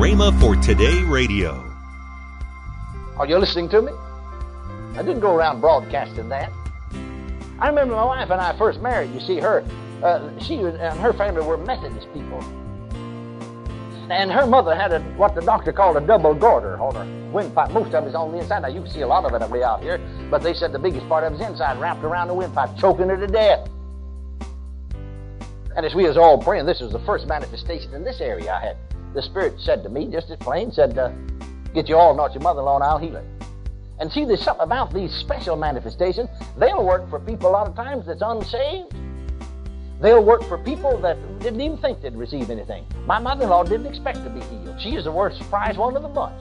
Rhema for Today Radio. Are you listening to me? I didn't go around broadcasting that. I remember my wife and I first married. You see, her, uh, she and her family were Methodist people, and her mother had a what the doctor called a double goiter on her windpipe. Most of it's on the inside. Now you can see a lot of it way out here, but they said the biggest part of it's inside, wrapped around the windpipe, choking her to death. And as we was all praying, this was the first manifestation in this area I had. The Spirit said to me, just as plain, said, uh, "Get you all, not your mother-in-law, and I'll heal her." And see, there's something about these special manifestations. They'll work for people a lot of times that's unsaved. They'll work for people that didn't even think they'd receive anything. My mother-in-law didn't expect to be healed. She is the worst surprise one of the bunch.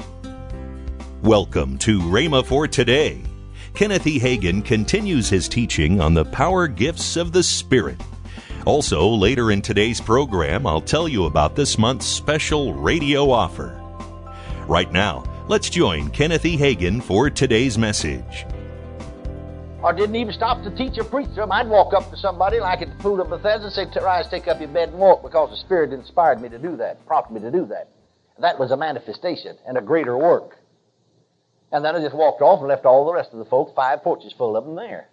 Welcome to Rhema for Today. Kenneth E. Hagin continues his teaching on the power gifts of the Spirit. Also, later in today's program, I'll tell you about this month's special radio offer. Right now, let's join Kenneth E. Hagin for today's message. Or didn't even stop to teach or preach to them. I'd walk up to somebody like at the pool of Bethesda and say, Rise, take up your bed and walk because the Spirit inspired me to do that, prompted me to do that. That was a manifestation and a greater work. And then I just walked off and left all the rest of the folks, five porches full of them there.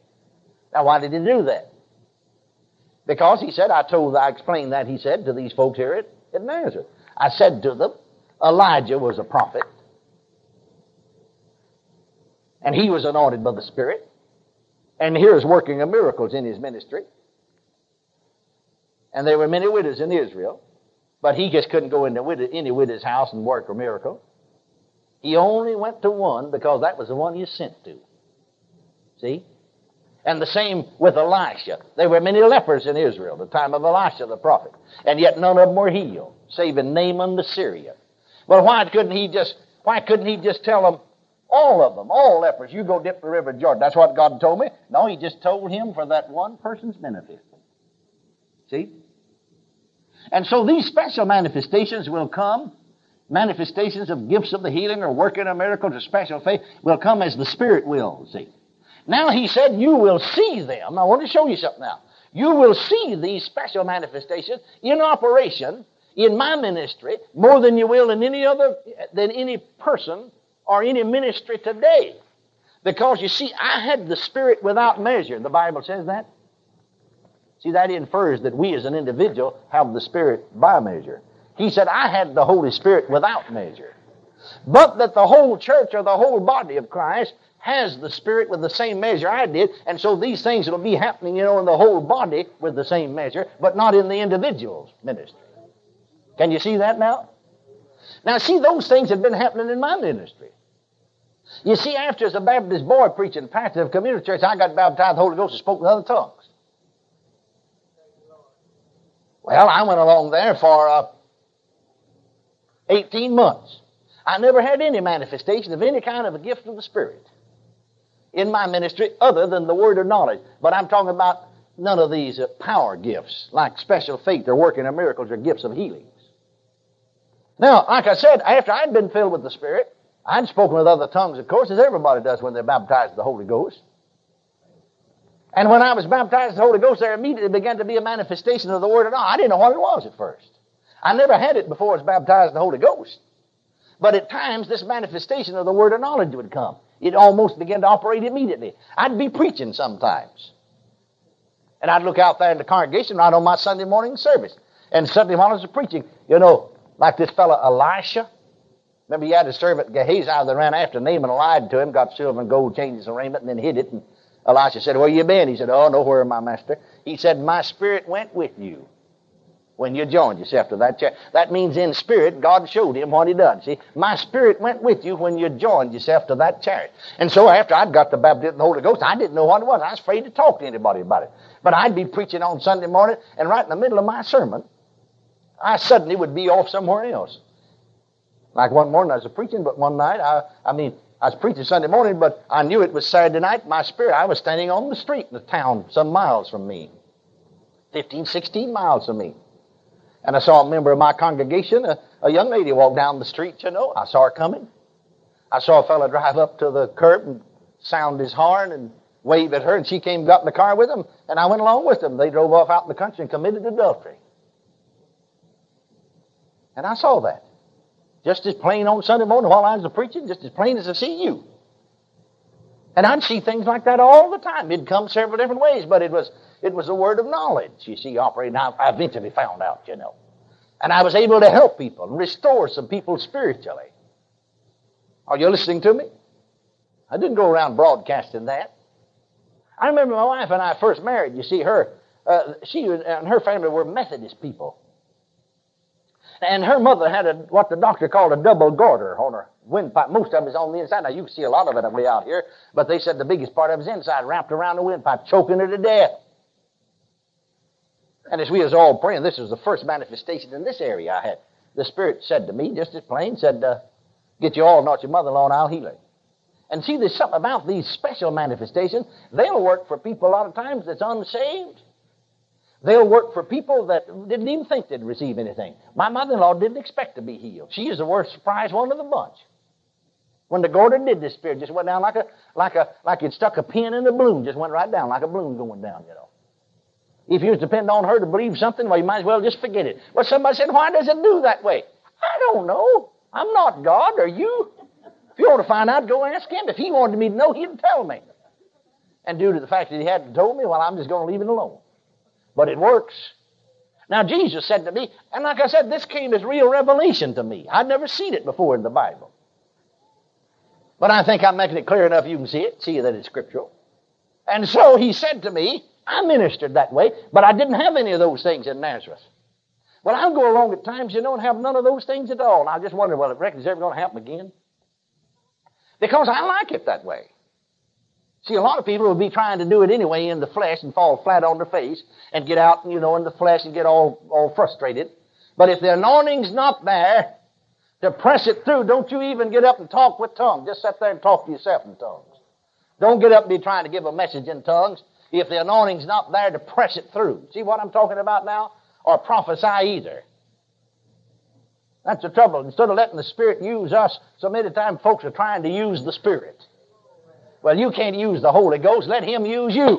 Now, why did he do that? Because he said, I told, I explained that, he said, to these folks here at, at Nazareth. I said to them, Elijah was a prophet, and he was anointed by the Spirit, and here's working of miracles in his ministry. And there were many widows in Israel, but he just couldn't go into any widow's house and work a miracle. He only went to one because that was the one he sent to. See? And the same with Elisha. There were many lepers in Israel, the time of Elisha the prophet, and yet none of them were healed, saving Naaman the Syrian. Well, why couldn't he just why couldn't he just tell them, all of them, all lepers, you go dip the river Jordan? That's what God told me. No, he just told him for that one person's benefit. See? And so these special manifestations will come, manifestations of gifts of the healing or working of miracles or special faith will come as the Spirit will, see. Now he said, You will see them. I want to show you something now. You will see these special manifestations in operation in my ministry more than you will in any other, than any person or any ministry today. Because you see, I had the Spirit without measure. The Bible says that. See, that infers that we as an individual have the Spirit by measure. He said, I had the Holy Spirit without measure. But that the whole church or the whole body of Christ has the Spirit with the same measure I did, and so these things will be happening, you know, in the whole body with the same measure, but not in the individual's ministry. Can you see that now? Now, see, those things have been happening in my ministry. You see, after as a Baptist boy preaching pastor of community church, I got baptized the Holy Ghost and spoke in other tongues. Well, I went along there for uh, 18 months. I never had any manifestation of any kind of a gift of the Spirit in my ministry other than the word of knowledge. But I'm talking about none of these uh, power gifts, like special faith or working of miracles or gifts of healings. Now, like I said, after I'd been filled with the Spirit, I'd spoken with other tongues, of course, as everybody does when they're baptized with the Holy Ghost. And when I was baptized with the Holy Ghost, there immediately began to be a manifestation of the Word of God. I didn't know what it was at first. I never had it before I was baptized with the Holy Ghost. But at times, this manifestation of the Word of knowledge would come. It almost began to operate immediately. I'd be preaching sometimes. And I'd look out there in the congregation right on my Sunday morning service. And suddenly while I was preaching, you know, like this fellow Elisha, remember he had a servant Gehazi that ran after Naaman and lied to him, got silver and gold, changed his raiment, and then hid it. And Elisha said, Where you been? He said, Oh, nowhere, my master. He said, My spirit went with you when you joined yourself to that church. That means in spirit, God showed him what he done. See, my spirit went with you when you joined yourself to that chariot. And so after I'd got the baptism of the Holy Ghost, I didn't know what it was. I was afraid to talk to anybody about it. But I'd be preaching on Sunday morning, and right in the middle of my sermon, I suddenly would be off somewhere else. Like one morning I was preaching, but one night, I, I mean, I was preaching Sunday morning, but I knew it was Saturday night. My spirit, I was standing on the street in the town some miles from me. 15, 16 miles from me. And I saw a member of my congregation, a, a young lady walk down the street, you know. I saw her coming. I saw a fellow drive up to the curb and sound his horn and wave at her, and she came, got in the car with him, and I went along with them. They drove off out in the country and committed adultery. And I saw that. Just as plain on Sunday morning while I was preaching, just as plain as I see you. And I'd see things like that all the time. It'd come several different ways, but it was it was a word of knowledge, you see, operating. I, eventually found out, you know. And I was able to help people and restore some people spiritually. Are you listening to me? I didn't go around broadcasting that. I remember my wife and I first married. You see, her, uh, she and her family were Methodist people. And her mother had a, what the doctor called a double goiter on her windpipe. Most of it is on the inside. Now, you can see a lot of it way out here, but they said the biggest part of it is inside, wrapped around the windpipe, choking her to death. And as we was all praying, this was the first manifestation in this area I had. The Spirit said to me, just as plain, said, uh, get you all, not your mother-in-law, and I'll heal her. And see, there's something about these special manifestations. They'll work for people a lot of times that's unsaved. They'll work for people that didn't even think they'd receive anything. My mother-in-law didn't expect to be healed. She is the worst surprise one of the bunch. When the Gordon did this spirit, just went down like a like a like it stuck a pin in a balloon, just went right down like a balloon going down, you know. If you was depending on her to believe something, well, you might as well just forget it. Well, somebody said, why does it do that way? I don't know. I'm not God, are you? If you want to find out, go ask him. If he wanted me to know, he'd tell me. And due to the fact that he hadn't told me, well, I'm just going to leave it alone. But it works. Now, Jesus said to me, and like I said, this came as real revelation to me. I'd never seen it before in the Bible. But I think I'm making it clear enough you can see it, see that it's scriptural. And so he said to me, I ministered that way, but I didn't have any of those things in Nazareth. Well, I'll go along at times, you know, and have none of those things at all. And I just wonder, well, it reckon it's ever going to happen again? Because I like it that way. See, a lot of people will be trying to do it anyway in the flesh and fall flat on their face and get out, you know, in the flesh and get all, all frustrated. But if the anointing's not there to press it through, don't you even get up and talk with tongues. Just sit there and talk to yourself in tongues. Don't get up and be trying to give a message in tongues if the anointing's not there to press it through. See what I'm talking about now? Or prophesy either. That's the trouble. Instead of letting the Spirit use us, so many times folks are trying to use the Spirit. Well, you can't use the Holy Ghost. Let Him use you.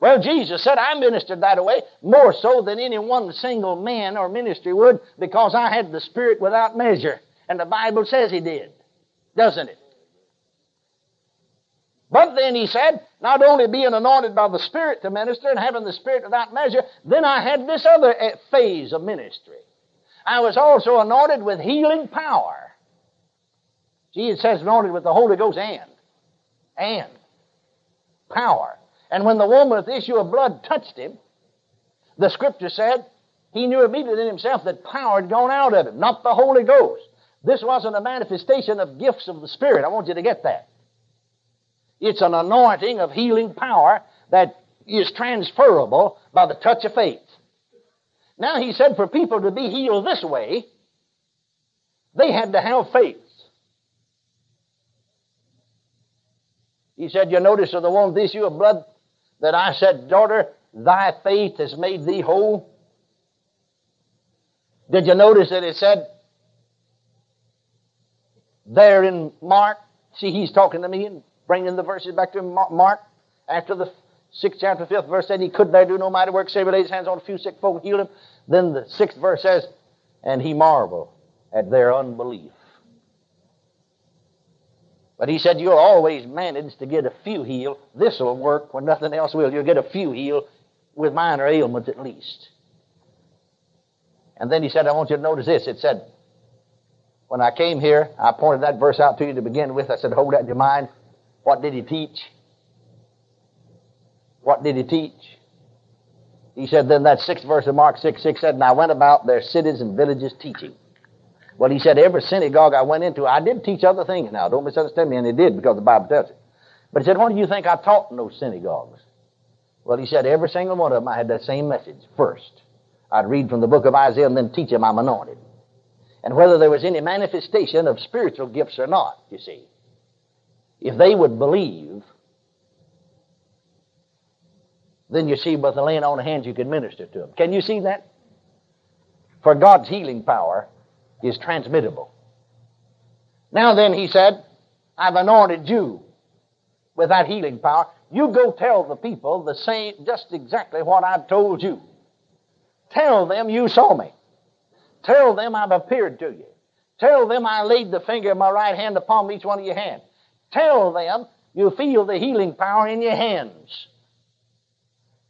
Well, Jesus said, I ministered that way more so than any one single man or ministry would because I had the Spirit without measure. And the Bible says He did, doesn't it? But then he said, not only being anointed by the Spirit to minister and having the Spirit without measure, then I had this other eh, phase of ministry. I was also anointed with healing power. Jesus says anointed with the Holy Ghost and, and power. And when the woman with the issue of blood touched him, the scripture said he knew immediately in himself that power had gone out of him, not the Holy Ghost. This wasn't a manifestation of gifts of the Spirit. I want you to get that. It's an anointing of healing power that is transferable by the touch of faith. Now, he said for people to be healed this way, they had to have faith. He said, You notice of the one with the issue of blood that I said, Daughter, thy faith has made thee whole? Did you notice that it said there in Mark? See, he's talking to me and bringing the verses back to Mark after the sixth chapter, fifth verse said he could there do no mighty work save lay his hands on a few sick folk and heal them. Then the sixth verse says, and he marveled at their unbelief. But he said, You'll always manage to get a few healed. This will work when nothing else will. You'll get a few healed with minor ailments at least. And then he said, I want you to notice this. It said, When I came here, I pointed that verse out to you to begin with. I said, Hold that in your mind. What did he teach? What did he teach? He said, then that sixth verse of Mark 6 6 said, And I went about their cities and villages teaching. Well, he said, every synagogue I went into, I did teach other things now. Don't misunderstand me. And he did because the Bible tells it. But he said, what do you think I taught in those synagogues? Well, he said, every single one of them, I had that same message first. I'd read from the book of Isaiah and then teach them I'm anointed. And whether there was any manifestation of spiritual gifts or not, you see. If they would believe, then you see with the laying on of hands you can minister to them. Can you see that? For God's healing power is transmittable. Now then, he said, I've anointed you with that healing power. You go tell the people the same, just exactly what I've told you. Tell them you saw me. Tell them I've appeared to you. Tell them I laid the finger of my right hand upon each one of your hands. Tell them you feel the healing power in your hands.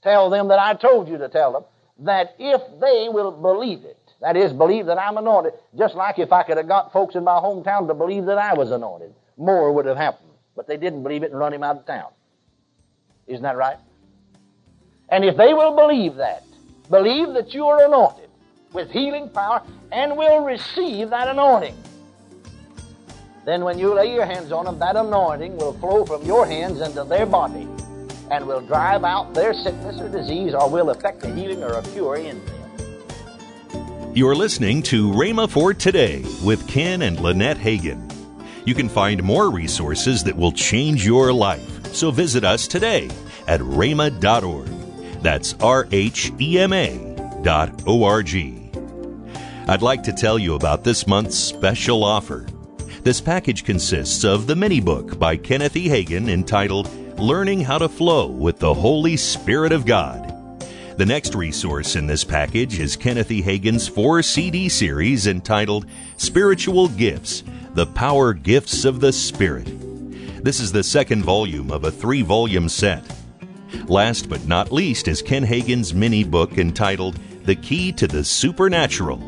Tell them that I told you to tell them that if they will believe it, that is, believe that I'm anointed, just like if I could have got folks in my hometown to believe that I was anointed, more would have happened. But they didn't believe it and run him out of town. Isn't that right? And if they will believe that, believe that you are anointed with healing power and will receive that anointing, then when you lay your hands on them, that anointing will flow from your hands into their body and will drive out their sickness or disease or will effect a healing or a cure in them. You're listening to Rhema for Today with Ken and Lynette Hagin. You can find more resources that will change your life. So visit us today at rhema.org. That's R H E M A dot O R G. I'd like to tell you about this month's special offer. This package consists of the mini book by Kenneth E. Hagin entitled Learning How to Flow with the Holy Spirit of God. The next resource in this package is Kenneth E. Hagin's four CD series entitled Spiritual Gifts The Power Gifts of the Spirit. This is the second volume of a three volume set. Last but not least is Ken Hagin's mini book entitled The Key to the Supernatural.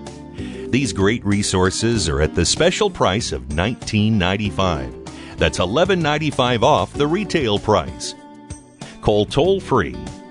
These great resources are at the special price of $19.95. That's $11.95 off the retail price. Call toll free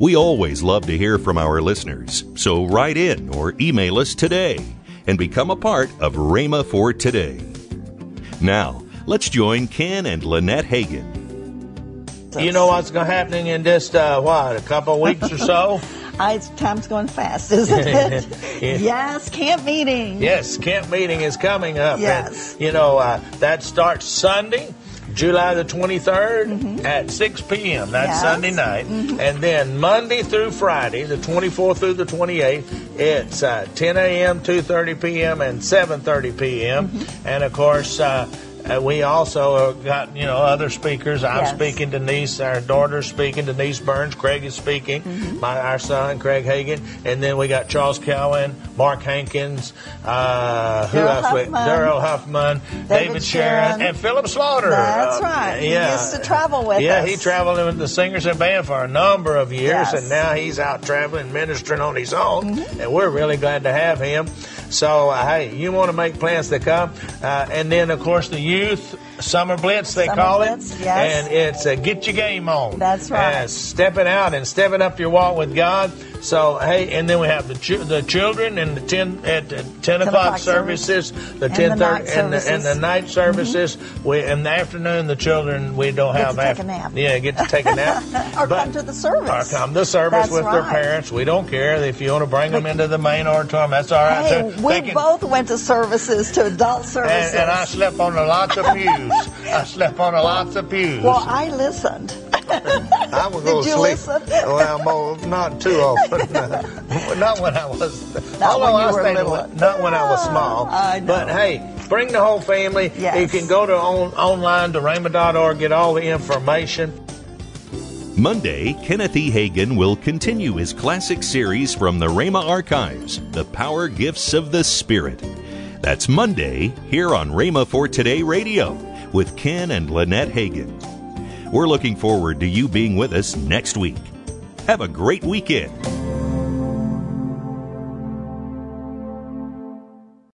We always love to hear from our listeners, so write in or email us today and become a part of Rhema for Today. Now, let's join Ken and Lynette Hagin. You know what's going happening in just uh, what a couple of weeks or so? I, time's going fast, isn't it? Yeah. Yes, camp meeting. yes, camp meeting is coming up. Yes. And, you know uh, that starts Sunday. July the 23rd at 6 p.m. That's Mm-hmm. Yes. Sunday night. And then Monday through Friday, the 24th through the 28th, it's uh, 10 a.m., 2.30 p.m., and 7.30 p.m. Mm-hmm. And, of course, uh, uh, we also got, you know, other speakers. I'm Yes. speaking Denise, our daughter's speaking, Denise Burns, Craig is speaking, Mm-hmm. my our son, Craig Hagin, and then we got Charles Cowan, Mark Hankins, uh, who Daryl else? we- Huffman. Daryl Huffman, David, Sharon, Sharon. and Philip Slaughter. That's Uh, right. He Yeah. used to travel with yeah, us. he traveled with the singers and band for a number of years, Yes. and now he's out traveling, ministering on his own, Mm-hmm. and we're really glad to have him. So, uh, hey, you want to make plans to come, uh, and then of course the youth summer blitz they Summer call Blitz, it, yes. and it's uh, get your game on. That's right. Uh, stepping out and stepping up your walk with God. So hey, and then we have the ch- the children and the ten at the ten, o'clock o'clock service. services, the And ten the thirty, night and the and the services. Mm-hmm. night services. We in the afternoon the children we don't Get have to take a nap. Yeah, get to take a nap. Or But- come to the service. Or come to service That's with their parents. We don't care if you want to bring them into the main auditorium. That's all right. Hey, too. we can- both went to services, to adult services. and, and I slept on a lots of pews. I slept on a lots of pews. well, I listened. I would go Did to you sleep. listen? Well, mo- not too often. Uh, not when I was. Not although when you I were stayed little. away- Not when I was ah, small. I know. But hey, bring the whole family. Yes. You can go to on, online to rhema.org, get all the information. Monday, Kenneth E. Hagin will continue his classic series from the Rhema Archives, The Power Gifts of the Spirit. That's Monday here on Rhema for Today Radio with Ken and Lynette Hagin. We're looking forward to you being with us next week. Have a great weekend.